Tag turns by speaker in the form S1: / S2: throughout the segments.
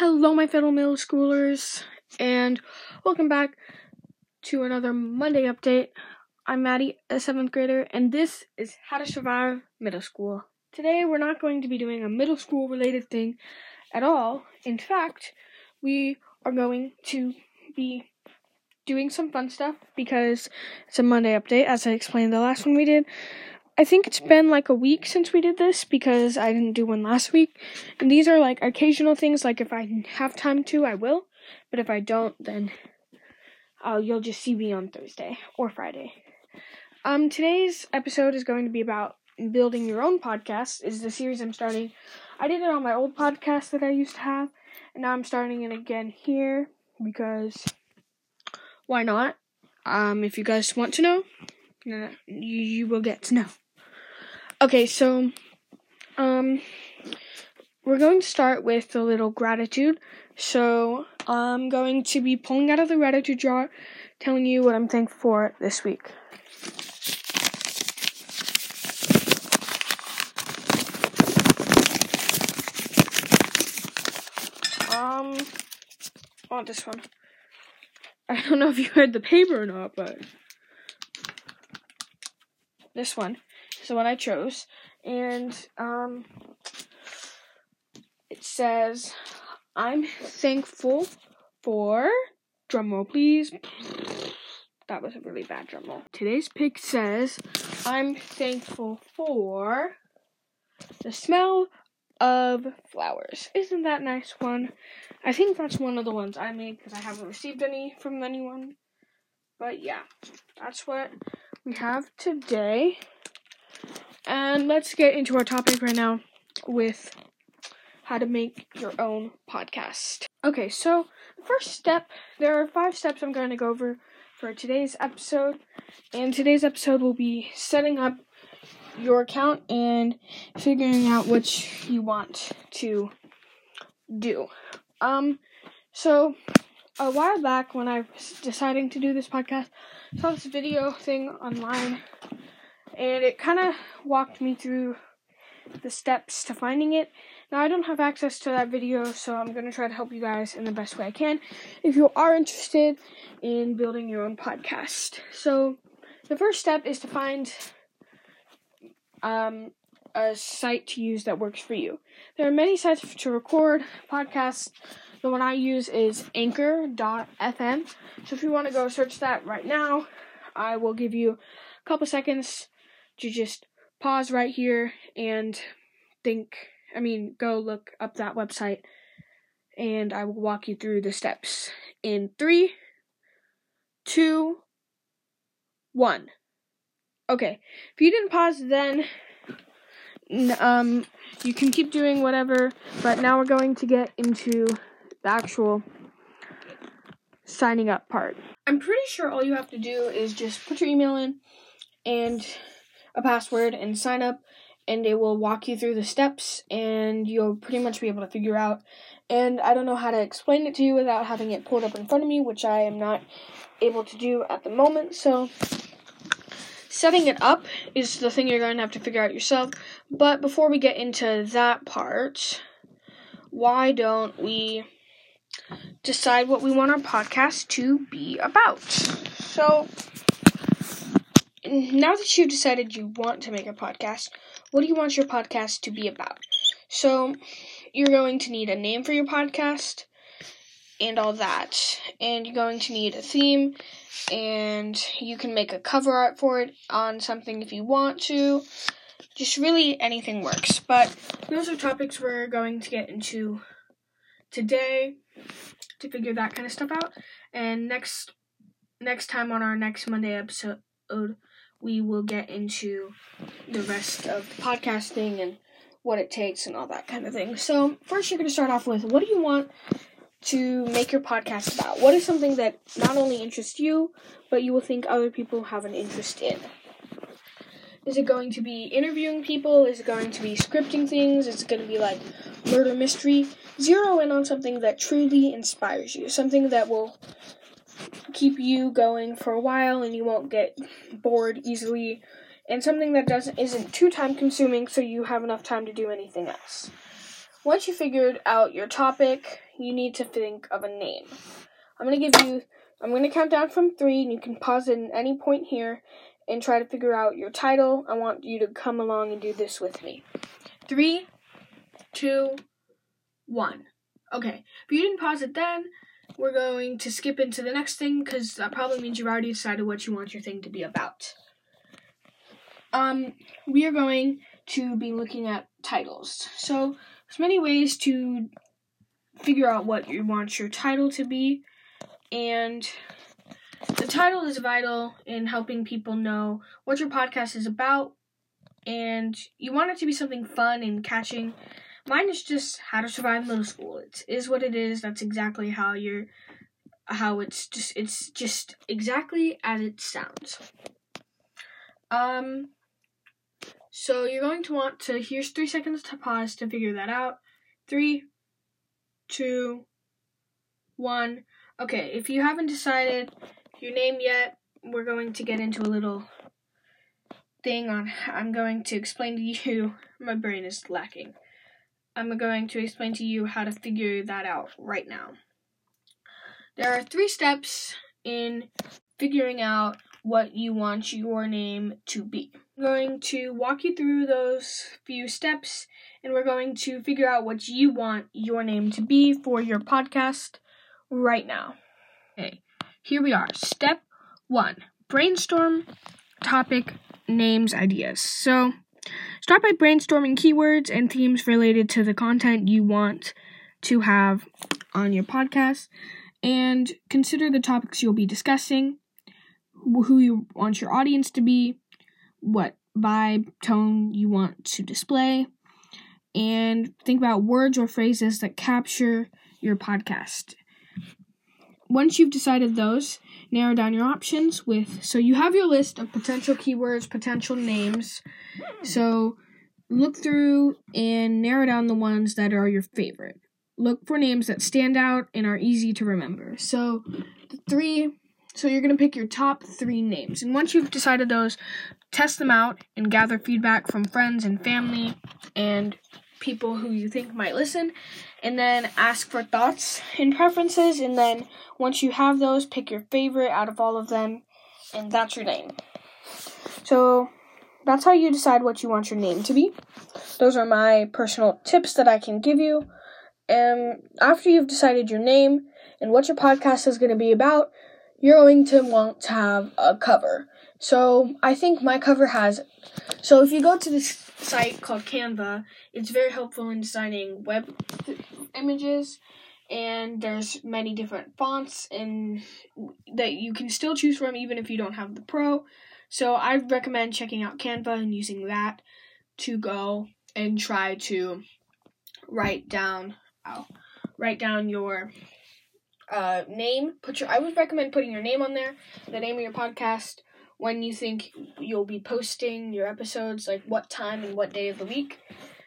S1: Hello, my fellow middle schoolers, and welcome back to another Monday update. I'm Maddie, a seventh grader, and this is How to Survive Middle School. Today, we're not going to be doing a middle school related thing at all. In fact, we are going to be doing some fun stuff because it's a Monday update, as I explained the last one we did. I think it's been like a week since we did this because I didn't do one last week. And these are like occasional things, like if I have time to, I will. But if I don't, then uh, you'll just see me on Thursday or Friday. Um, today's episode is going to be about building your own podcast. Is the series I'm starting. I did it on my old podcast that I used to have, and now I'm starting it again here because why not? Um, if you guys want to know, you, you will get to know. Okay, so um we're going to start with a little gratitude. So I'm going to be pulling out of the gratitude jar, telling you what I'm thankful for this week. Um, on this one. I don't know if you heard the paper or not, but this one is one I chose, and um, it says, "I'm thankful for." Drum roll, please. That was a really bad drum roll. Today's pick says, "I'm thankful for the smell of flowers." Isn't that nice one? I think that's one of the ones I made because I haven't received any from anyone. But yeah, that's what we have today. And let's get into our topic right now with how to make your own podcast. Okay, so the first step, there are five steps I'm going to go over for today's episode. And today's episode will be setting up your account and figuring out what you want to do. Um, so a while back when I was deciding to do this podcast, I saw this video thing online and it kind of walked me through the steps to finding it. Now, I don't have access to that video, so I'm going to try to help you guys in the best way I can if you are interested in building your own podcast. So, the first step is to find um, a site to use that works for you. There are many sites to record podcasts. The one I use is anchor.fm. So, if you want to go search that right now, I will give you a couple seconds to just pause right here and think, I mean, go look up that website and I will walk you through the steps in three, two, one. Okay, if you didn't pause, then um, you can keep doing whatever, but now we're going to get into the actual signing up part. I'm pretty sure all you have to do is just put your email in and a password and sign up and it will walk you through the steps and you'll pretty much be able to figure out and I don't know how to explain it to you without having it pulled up in front of me, which I am not able to do at the moment. So setting it up is the thing you're going to have to figure out yourself. But before we get into that part, why don't we decide what we want our podcast to be about? So now that you've decided you want to make a podcast, what do you want your podcast to be about? So, you're going to need a name for your podcast and all that. And you're going to need a theme, and you can make a cover art for it on something if you want to. Just really anything works. But those are topics we're going to get into today to figure that kind of stuff out. And next next time on our next Monday episode we will get into the rest of the podcasting and what it takes and all that kind of thing. So, first, you're going to start off with what do you want to make your podcast about? What is something that not only interests you, but you will think other people have an interest in? Is it going to be interviewing people? Is it going to be scripting things? Is it going to be like murder mystery? Zero in on something that truly inspires you, something that will keep you going for a while and you won't get bored easily and something that doesn't isn't too time consuming so you have enough time to do anything else. Once you figured out your topic, you need to think of a name. I'm going to give you, I'm going to count down from three, and you can pause it at any point here and try to figure out your title. I want you to come along and do this with me. Three, two, one. Okay, if you didn't pause it then, we're going to skip into the next thing because that probably means you've already decided what you want your thing to be about. Um, we are going to be looking at titles. So, there's many ways to figure out what you want your title to be, and the title is vital in helping people know what your podcast is about, and you want it to be something fun and catching. Mine is just how to survive middle school. It is what it is. That's exactly how you're how it's just it's just exactly as it sounds. Um so you're going to want to here's 3 seconds to pause to figure that out. Three, two, one. Okay, if you haven't decided your name yet, we're going to get into a little thing on I'm going to explain to you my brain is lacking. I'm going to explain to you how to figure that out right now. There are three steps in figuring out what you want your name to be. I'm going to walk you through those few steps and we're going to figure out what you want your name to be for your podcast right now. Okay, here we are. Step one brainstorm topic, names, ideas. So, Start by brainstorming keywords and themes related to the content you want to have on your podcast and consider the topics you'll be discussing, who you want your audience to be, what vibe, tone you want to display, and think about words or phrases that capture your podcast. Once you've decided those, narrow down your options with so you have your list of potential keywords, potential names. So look through and narrow down the ones that are your favorite. Look for names that stand out and are easy to remember. So the three so you're going to pick your top 3 names. And once you've decided those, test them out and gather feedback from friends and family and people who you think might listen and then ask for thoughts and preferences and then once you have those pick your favorite out of all of them and that's your name. So that's how you decide what you want your name to be. Those are my personal tips that i can give you. And after you've decided your name and what your podcast is going to be about you're going to want to have a cover. So i think my cover has so if you go to this site called Canva. It's very helpful in designing web th- images and there's many different fonts and that you can still choose from even if you don't have the pro. So I recommend checking out Canva and using that to go and try to write down oh, write down your uh, name. Put your I would recommend putting your name on there, the name of your podcast, when you think you'll be posting your episodes, like what time and what day of the week.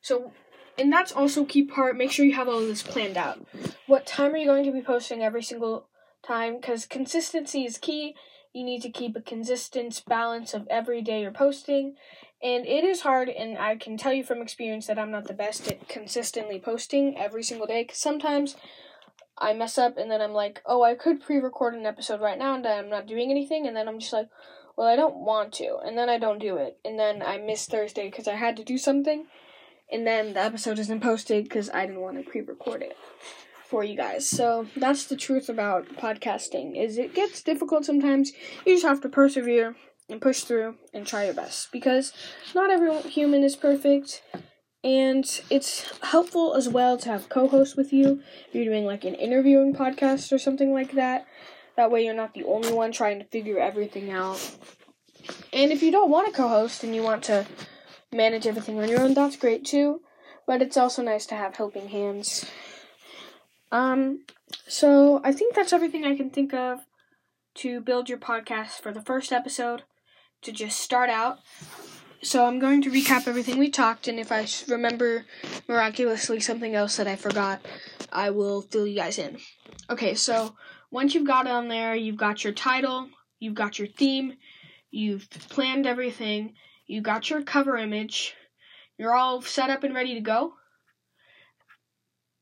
S1: So, and that's also key part. Make sure you have all this planned out. What time are you going to be posting every single time? Because consistency is key. You need to keep a consistent balance of every day you're posting. And it is hard, and I can tell you from experience that I'm not the best at consistently posting every single day. Because sometimes I mess up, and then I'm like, oh, I could pre record an episode right now, and I'm not doing anything. And then I'm just like, well, I don't want to, and then I don't do it, and then I miss Thursday because I had to do something, and then the episode isn't posted because I didn't want to pre-record it for you guys. So that's the truth about podcasting: is it gets difficult sometimes. You just have to persevere and push through and try your best because not every human is perfect. And it's helpful as well to have co-hosts with you. If you're doing like an interviewing podcast or something like that, that way, you're not the only one trying to figure everything out. And if you don't want a co host and you want to manage everything on your own, that's great too. But it's also nice to have helping hands. Um, so I think that's everything I can think of to build your podcast for the first episode to just start out. So I'm going to recap everything we talked, and if I remember miraculously something else that I forgot, I will fill you guys in. Okay, so once you've got it on there, you've got your title, you've got your theme, you've planned everything, you got your cover image, you're all set up and ready to go.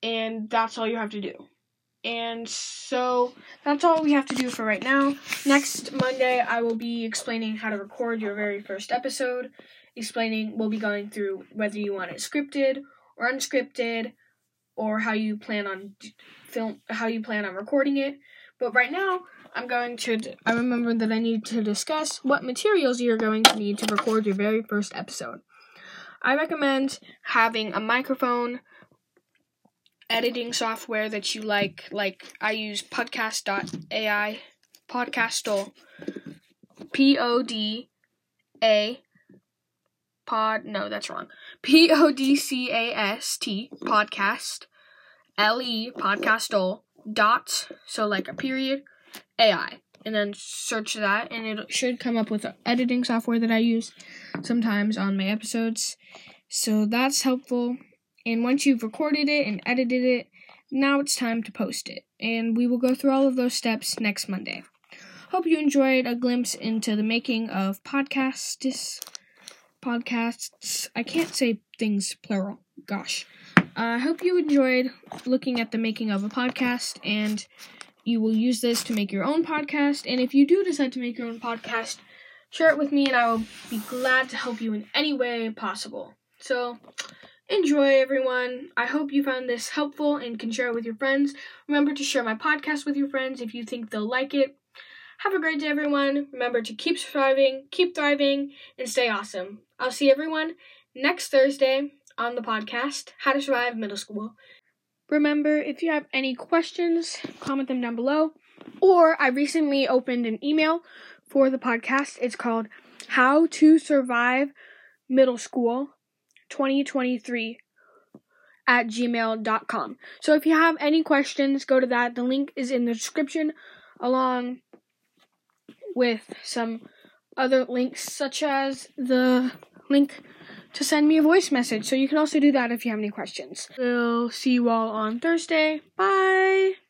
S1: And that's all you have to do. And so that's all we have to do for right now. Next Monday, I will be explaining how to record your very first episode. Explaining, we'll be going through whether you want it scripted or unscripted, or how you plan on film, how you plan on recording it. But right now, I'm going to. I remember that I need to discuss what materials you're going to need to record your very first episode. I recommend having a microphone, editing software that you like. Like I use podcast.ai, podcastle, P O D A, pod, no, that's wrong. P O D C A S T, podcast, L E, podcastle, dot, so like a period, AI. And then search that, and it should come up with editing software that I use sometimes on my episodes. So that's helpful. And once you've recorded it and edited it, now it's time to post it. And we will go through all of those steps next Monday. Hope you enjoyed a glimpse into the making of podcasts. Podcasts. I can't say things plural. Gosh. I uh, hope you enjoyed looking at the making of a podcast and you will use this to make your own podcast. And if you do decide to make your own podcast, share it with me and I will be glad to help you in any way possible. So, enjoy everyone. I hope you found this helpful and can share it with your friends. Remember to share my podcast with your friends if you think they'll like it. Have a great day, everyone. Remember to keep surviving, keep thriving, and stay awesome. I'll see everyone next Thursday on the podcast, How to Survive Middle School. Remember, if you have any questions, comment them down below. Or I recently opened an email for the podcast. It's called How to Survive Middle School 2023 at gmail.com. So if you have any questions, go to that. The link is in the description along with some other links, such as the link to send me a voice message. So you can also do that if you have any questions. We'll see you all on Thursday. Bye.